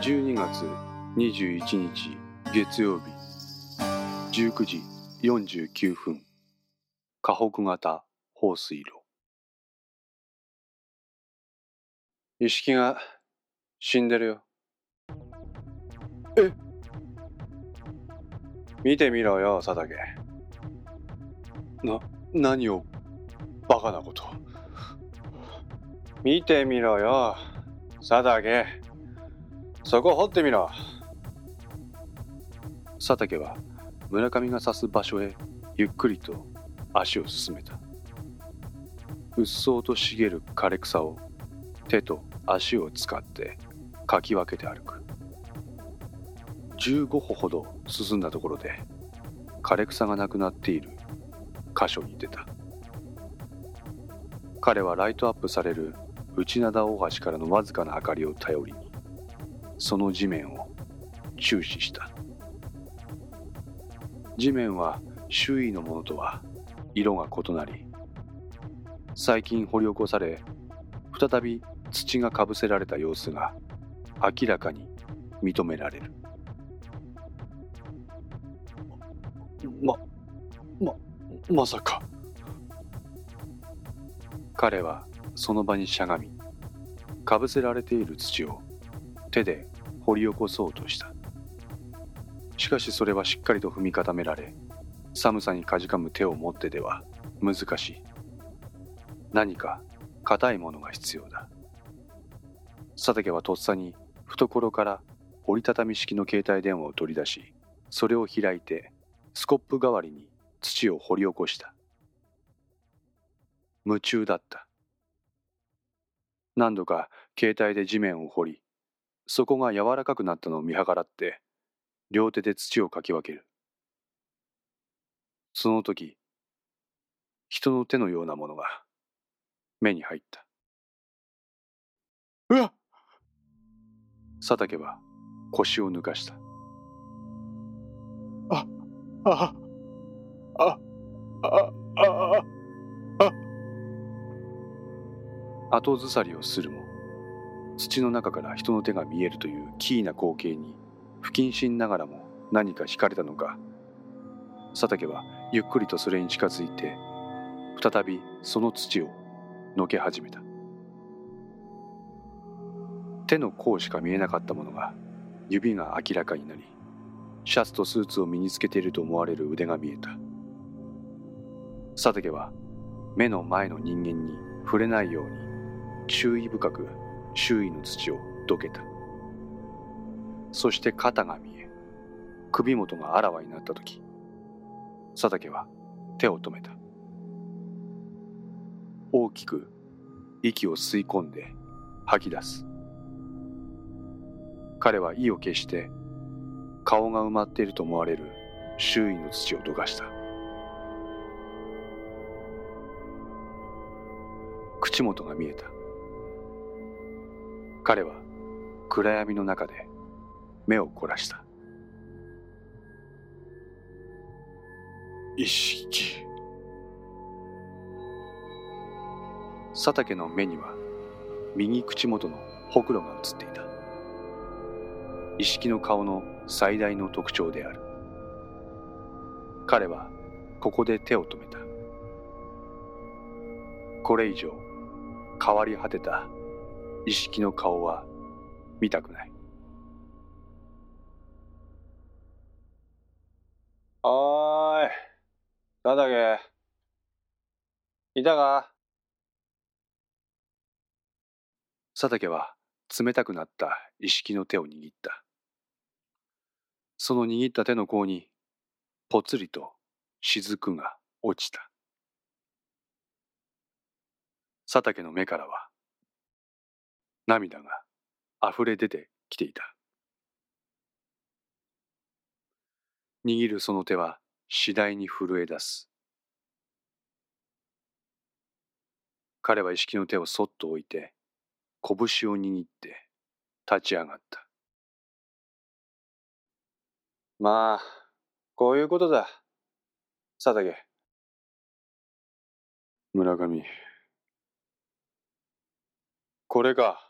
12月21日月曜日。19時49分。河北型放水路。意識が死んでるよ。え？見てみろよ佐竹。な何をバカなこと。見てみろよ佐竹。そこ掘ってみろ佐竹は村上が指す場所へゆっくりと足を進めた。うっそうと茂る枯れ草を手と足を使ってかき分けて歩く。15歩ほど進んだところで枯れ草がなくなっている。箇所に出た。彼はライトアップされる内灘大橋からのわずかな明かりを頼りその地面を注視した。地面は周囲のものとは色が異なり最近掘り起こされ再び土がかぶせられた様子が明らかに認められる。まままさか。彼はその場にしゃがみかぶせられている土を手で掘り起こそうとした。しかしそれはしっかりと踏み固められ寒さにかじかむ手を持ってでは難しい。何か硬いものが必要だ。佐竹はとっさに懐から折りたたみ式の携帯電話を取り出しそれを開いてスコップ代わりに土を掘り起こした。夢中だった。何度か携帯で地面を掘りそこが柔らかくなったのを見計らって両手で土をかき分ける。その時人の手のようなものが目に入った。うわっ！佐竹は腰を抜かした。ああああああ後ずさりをするも土の中から人の手が見えるという奇異な光景に不謹慎ながらも何か惹かれたのか。佐竹はゆっくりとそれに近づいて再びその土をのけ始めた。手の甲しか見えなかったものが指が明らかになりシャツとスーツを身につけていると思われる腕が見えた。佐竹は目の前の人間に触れないように注意深く周囲の土をどけた。そして肩が見え首元があらわになった時佐竹は手を止めた。大きく息を吸い込んで吐き出す。彼は意を決して顔が埋まっていると思われる周囲の土をどかした。口元が見えた。彼は暗闇の中で目を凝らした。意識佐竹の目には右口元のほくろが映っていた。意識の顔の最大の特徴である。彼はここで手を止めた。これ以上変わり果てた意識の顔は見たくない。おーい。佐竹いたか？佐竹は冷たくなった意識の手を握った。その握った手の甲にぽつりと雫が落ちた。佐竹の目からは涙が溢れ出てきていた。握るその手は次第に震え出す。彼は意識の手をそっと置いて拳を握って立ち上がった。まあこういうことだ。佐竹。村上。これか。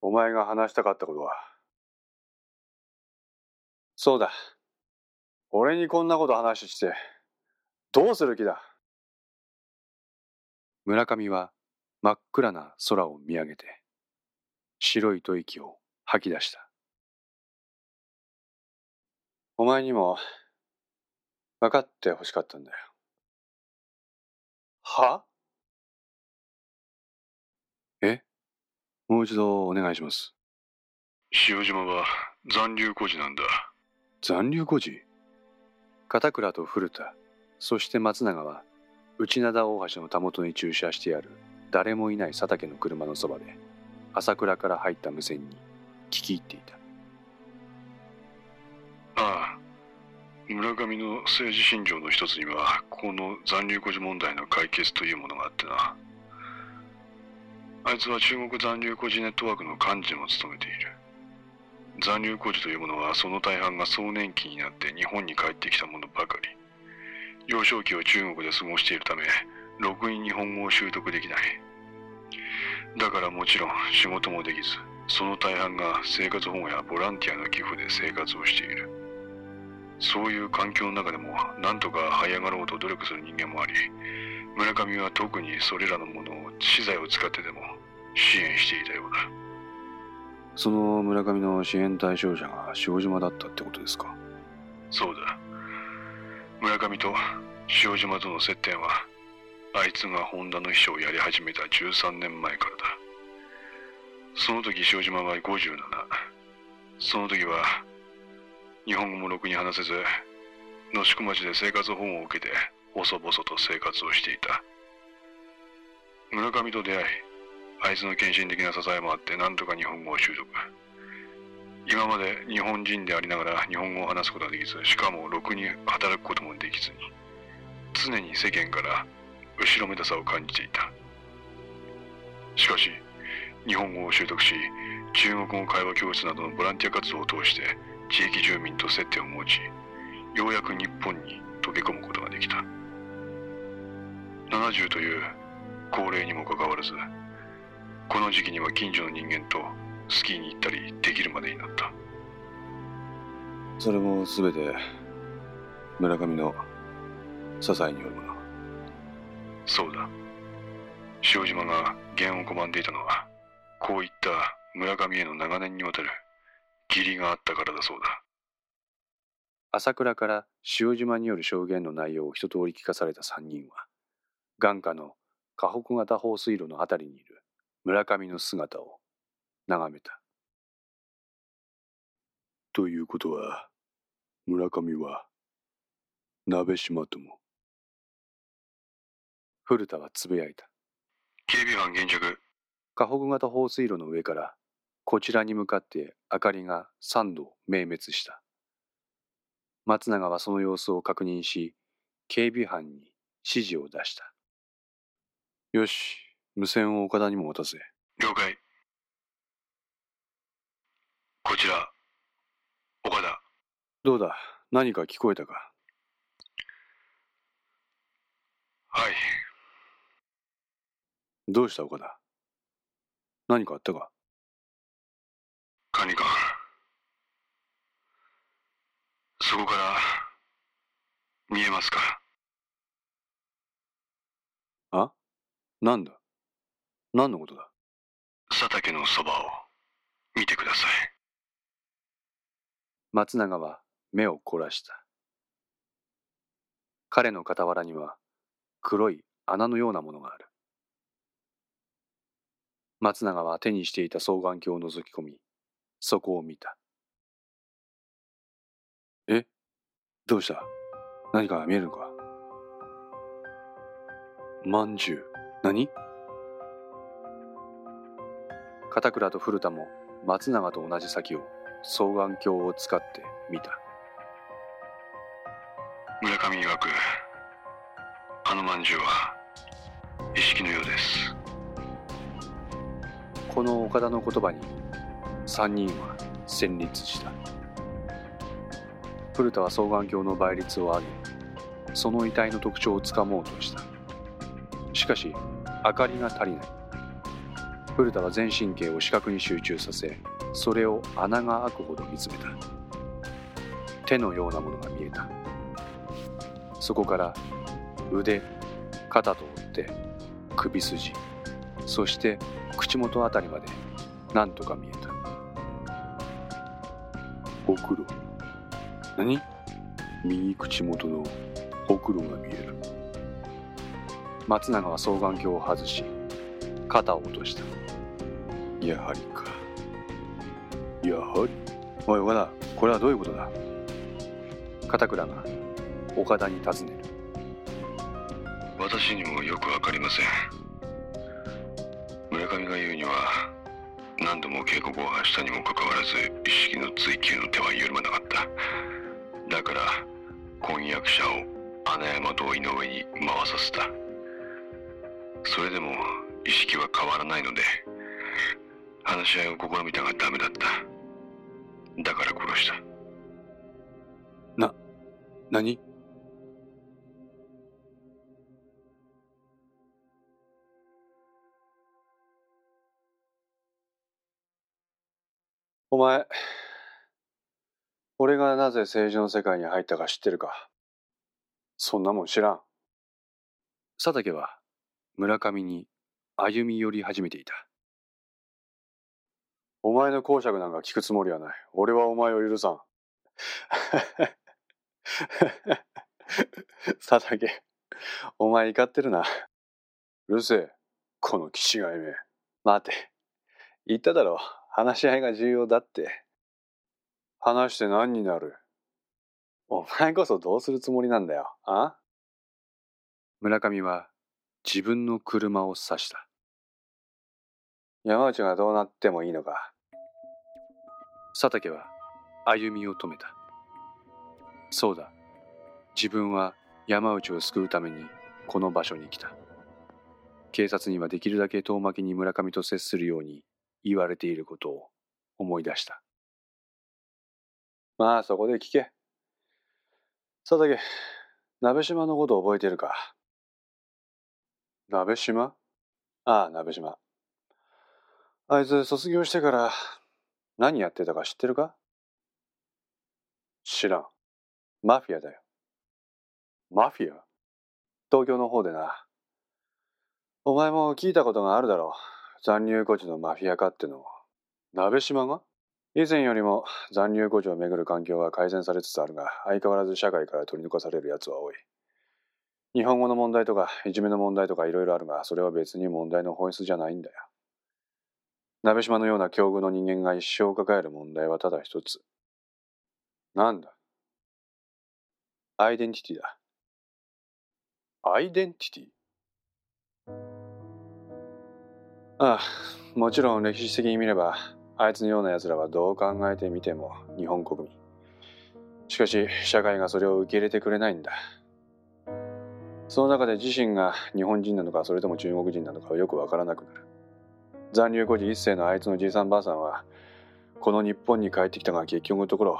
お前が話したかったことは。そうだ。俺にこんなこと話してどうする気だ？村上は真っ暗な空を見上げて白い吐息を吐き出した。お前にも分かってほしかったんだよ。は？え？もう一度お願いします。塩島は残留孤児なんだ。残留孤児？片倉と古田。そして松永は内灘大橋のたもとに駐車してある。誰もいない佐竹の車のそばで。朝倉から入った無線に。聞き入っていた。ああ。村上の政治信条の一つにはこの残留孤児問題の解決というものがあってなあいつは中国残留孤児ネットワークの幹事も務めている。残留孤児というものはその大半が壮年期になって日本に帰ってきたものばかり。幼少期を中国で過ごしているためろくに日本語を習得できない。だからもちろん仕事もできずその大半が生活保護やボランティアの寄付で生活をしている。そういう環境の中でも何とか這い上がろうと努力する人間もあり村上は特にそれらのものを資材を使ってでも支援していたようだ。その村上の支援対象者が塩島だったってことですか？そうだ。村上と塩島との接点はあいつがホンダの秘書をやり始めた13年前からだ。その時塩島は57その時は日本語もろくに話せず野宿町で生活保護を受けて細々と生活をしていた。村上と出会いあいつの献身的な支えもあって何とか日本語を習得。今まで日本人でありながら日本語を話すことができずしかもろくに働くこともできずに常に世間から後ろめたさを感じていた。しかし日本語を習得し中国語会話教室などのボランティア活動を通して地域住民と接点を持ちようやく日本に溶け込むことができた。70という高齢にもかかわらずこの時期には近所の人間とスキーに行ったりできるまでになった。それも全て村上の支えによるもの。そうだ。塩島が弦を拒んでいたのはこういった村上への長年にわたる義理があったからだそうだ。朝倉から塩島による証言の内容を一通り聞かされた3人は眼下の河北型放水路のあたりにいる村上の姿を眺めた。ということは村上は鍋島とも古田はつぶやいた。警備班現着河北型放水路の上からこちらに向かって明かりが3度明滅した。松永はその様子を確認し警備班に指示を出したよし無線を岡田にも渡せ。了解。こちら岡田。どうだ何か聞こえたか？はい。どうした岡田？何かあったか？管理官そこから見えますか？あ？なんだ？何のことだ？佐竹のそばを見てください。松永は目を凝らした。彼の傍らには黒い穴のようなものがある。松永は手にしていた双眼鏡を覗き込みそこを見た。え？どうした？何か見えるのか？まんじゅう何？片倉と古田も松永と同じ先を双眼鏡を使って見た。村上曰くあのまんじゅうは意識のようです。この岡田の言葉に3人は戦慄した。古田は双眼鏡の倍率を上げその遺体の特徴をつかもうとしたしかし明かりが足りない。古田は全神経を視覚に集中させそれを穴が開くほど見つめた。手のようなものが見えた。そこから腕肩と追って首筋そして口元あたりまで何とか見えた。ほくろ何？右口元のほくろが見える。松永は双眼鏡を外し肩を落とした。やはりか。やはり？おい岡田これはどういうことだ？片倉が岡田に尋ねる。私にもよくわかりません。村上が言うには何度も警告を発したにもかかわらず意識の追求の手は緩まなかった。だから婚約者を穴山と井上に回させたそれでも意識は変わらないので話し合いを試みたがダメだった。だから殺した。な何？お前俺がなぜ政治の世界に入ったか知ってるか？そんなもん知らん。佐竹は村上に歩み寄り始めていた。お前の講釈なんか聞くつもりはない。俺はお前を許さん。佐竹お前怒ってるな。うるせえ。この気違いめ。待て。言っただろ。話し合いが重要だって。話して何になる。お前こそどうするつもりなんだよ。あ？村上は自分の車を指した。山内がどうなってもいいのか。佐竹は歩みを止めた。そうだ。自分は山内を救うためにこの場所に来た。警察にはできるだけ遠巻きに村上と接するように言われていることを思い出した。まあそこで聞け。佐竹鍋島のこと覚えてるか？鍋島？ああ鍋島。あいつ卒業してから何やってたか知ってるか？知らん。マフィアだよ。マフィア？東京の方でな。お前も聞いたことがあるだろう。残留孤児のマフィア化っての。を鍋島が？以前よりも残留孤児をめぐる環境は改善されつつあるが相変わらず社会から取り抜かされる奴は多い。日本語の問題とかいじめの問題とかいろいろあるがそれは別に問題の本質じゃないんだよ。鍋島のような境遇の人間が一生抱える問題はただ一つ。なんだ？アイデンティティだ。アイデンティティ？ああもちろん歴史的に見ればあいつのような奴らはどう考えてみても日本国民。しかし社会がそれを受け入れてくれないんだ。その中で自身が日本人なのかそれとも中国人なのかはよくわからなくなる。残留孤児一世のあいつのじいさんばあさんはこの日本に帰ってきたが結局のところ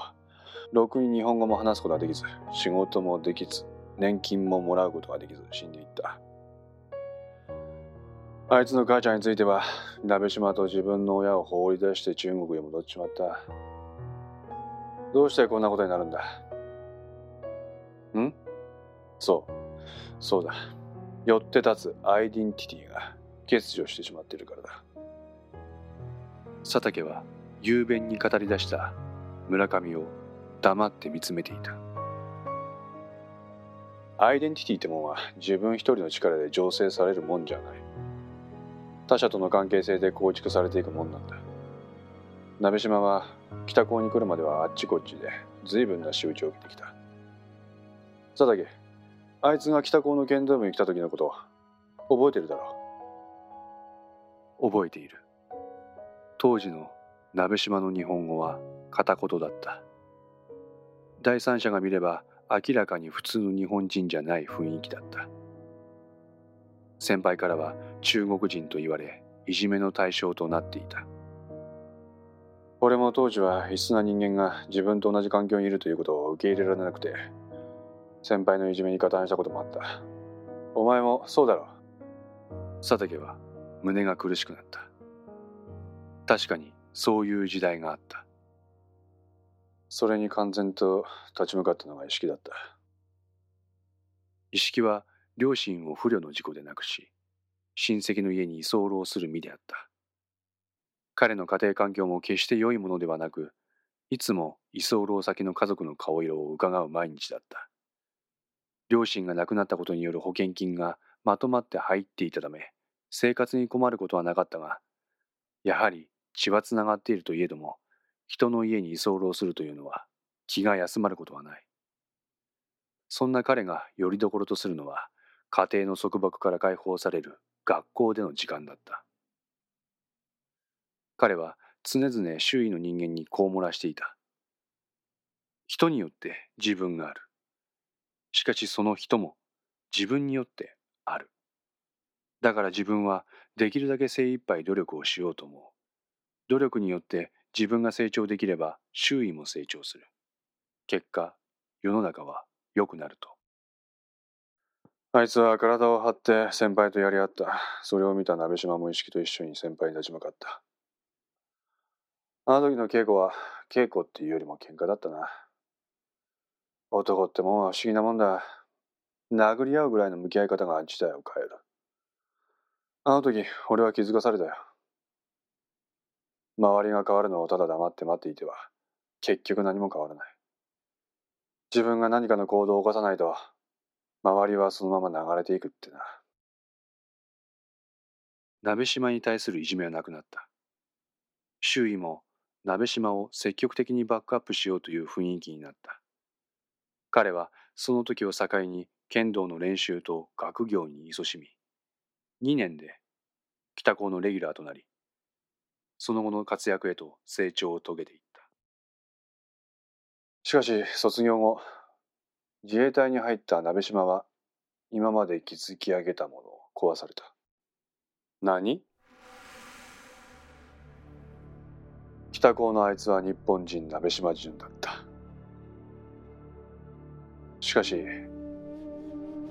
ろくに日本語も話すことができず仕事もできず年金ももらうことができず死んでいった。あいつの母ちゃんについては鍋島と自分の親を放り出して中国へ戻っちまった。どうしてこんなことになるんだ？ん？そう。そうだ。よって立つアイデンティティが欠如してしまっているからだ。佐竹は雄弁に語り出した村上を黙って見つめていた。アイデンティティってもんは自分一人の力で醸成されるもんじゃない。他者との関係性で構築されていくもんなんだ。鍋島は北高に来るまではあっちこっちで随分な仕打ちを受けてきた。佐竹あいつが北高の剣道部に来た時のこと覚えてるだろう？覚えている。当時の鍋島の日本語は片言だった。第三者が見れば明らかに普通の日本人じゃない雰囲気だった。先輩からは中国人と言われいじめの対象となっていた。俺も当時は異質な人間が自分と同じ環境にいるということを受け入れられなくて先輩のいじめに加担したこともあった。お前もそうだろ。佐竹は胸が苦しくなった。確かにそういう時代があった。それに完全と立ち向かったのが意識だった。意識は両親を不慮の事故で亡くし親戚の家に居候する身であった。彼の家庭環境も決して良いものではなくいつも居候先の家族の顔色を伺う毎日だった両親が亡くなったことによる保険金がまとまって入っていたため生活に困ることはなかったがやはり血はつながっているといえども人の家に居候するというのは気が休まることはない。そんな彼がよりどころとするのは家庭の束縛から解放される学校での時間だった。彼は常々周囲の人間にこう漏らしていた。人によって自分がある。しかしその人も自分によってあるだから自分はできるだけ精一杯努力をしようと思う努力によって自分が成長できれば周囲も成長する結果世の中は良くなるとあいつは体を張って先輩とやり合った。それを見た鍋島も意識と一緒に先輩に立ち向かった。あの時の稽古は稽古っていうよりも喧嘩だったな。男ってもんは不思議なもんだ。殴り合うぐらいの向き合い方が事態を変える。あの時、俺は気づかされたよ。周りが変わるのをただ黙って待っていては、結局何も変わらない。自分が何かの行動を起こさないと、周りはそのまま流れていくってな。鍋島に対するいじめはなくなった。周囲も鍋島を積極的にバックアップしようという雰囲気になった。彼はその時を境に剣道の練習と学業に勤しみ、2年で北高のレギュラーとなり、その後の活躍へと成長を遂げていった。しかし卒業後、自衛隊に入った鍋島は今まで築き上げたものを壊された。何？北高のあいつは日本人鍋島淳だっ。しかし、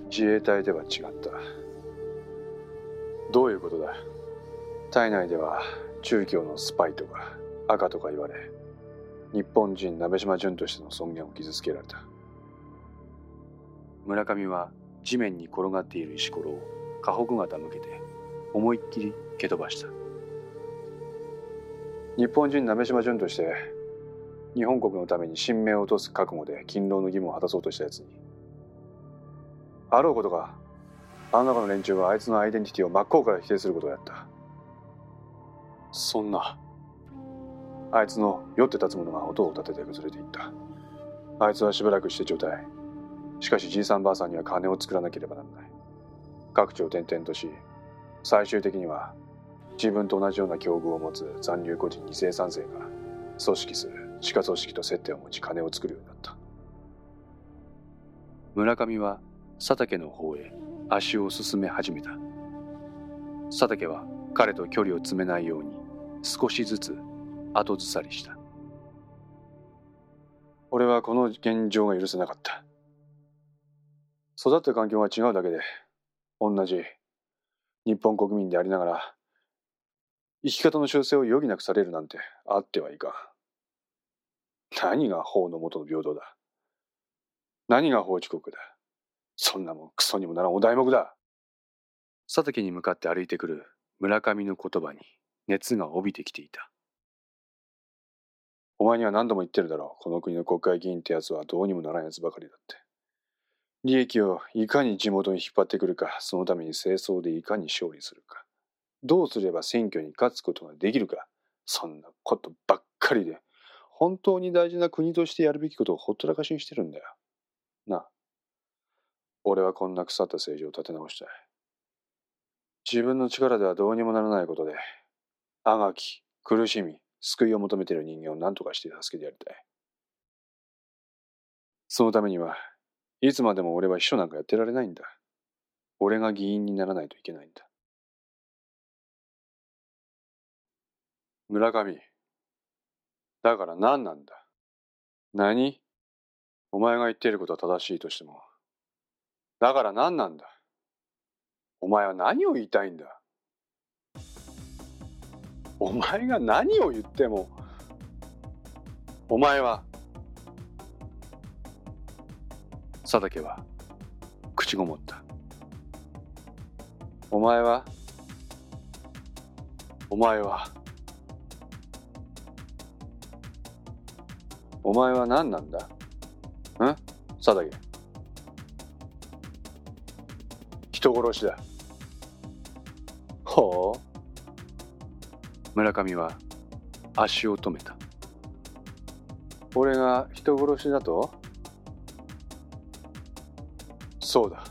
自衛隊では違った。どういうことだ？体内では中共のスパイとか赤とか言われ、日本人鍋島淳としての尊厳を傷つけられた。村上は地面に転がっている石ころを河北型向けて思いっきり蹴飛ばした日本人鍋島淳として日本国のために神明を落とす覚悟で勤労の義務を果たそうとしたやつに。あろうことかあの中の連中はあいつのアイデンティティを真っ向から否定することをやった。そんなあいつの酔って立つ者が音を立てて崩れていった。あいつはしばらくして状態。しかしじいさんばあさんには金を作らなければならない。各地を転々とし最終的には自分と同じような境遇を持つ残留孤児二世三世が組織する。地下組織と接点を持ち金を作るようになった。村上は佐竹の方へ足を進め始めた。佐竹は彼と距離を詰めないように少しずつ後ずさりした。俺はこの現状が許せなかった。育った環境が違うだけで、同じ日本国民でありながら、生き方の修正を余儀なくされるなんてあってはいかん。何が法の下の平等だ？何が法治国だ？そんなもんクソにもならんお題目だ。佐竹に向かって歩いてくる村上の言葉に熱が帯びてきていた。お前には何度も言ってるだろう。この国の国会議員ってやつはどうにもならんやつばかりだって。利益をいかに地元に引っ張ってくるか、そのために清掃でいかに勝利するか、どうすれば選挙に勝つことができるか、そんなことばっかりで、本当に大事な国としてやるべきことをほったらかしにしてるんだよ。なあ。俺はこんな腐った政治を立て直したい。自分の力ではどうにもならないことで、あがき、苦しみ、救いを求めている人間を何とかして助けてやりたい。そのためには、いつまでも俺は秘書なんかやってられないんだ。俺が議員にならないといけないんだ。村上。だから何なんだ？何？お前が言っていることは正しいとしても。だから何なんだ？お前は何を言いたいんだ？お前が何を言っても。お前は佐竹は口ごもった。お前はお前はお前は何なんだ？ん？佐竹。人殺しだ。ほう。村上は足を止めた。俺が人殺しだと？そうだ。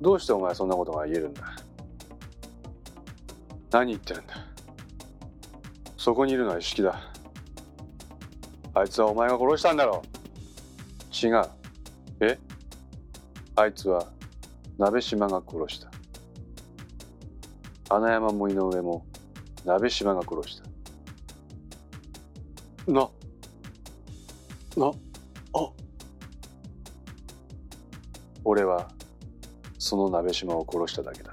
どうしてお前そんなことが言えるんだ？何言ってるんだ？そこにいるのは一色だ。あいつはお前が殺したんだろ。違う。え？あいつは鍋島が殺した。穴山も井上も鍋島が殺した。ななあ。俺はその鍋島を殺しただけだ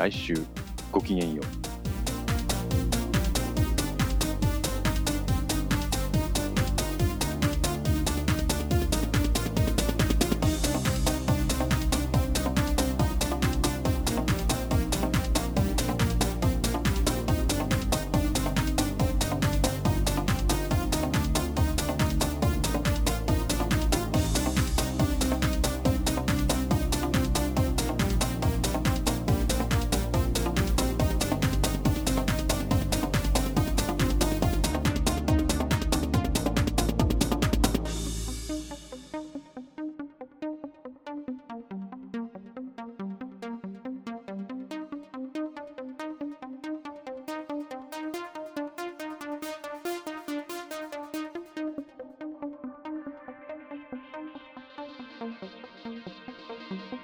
来週ごきげんよう。Música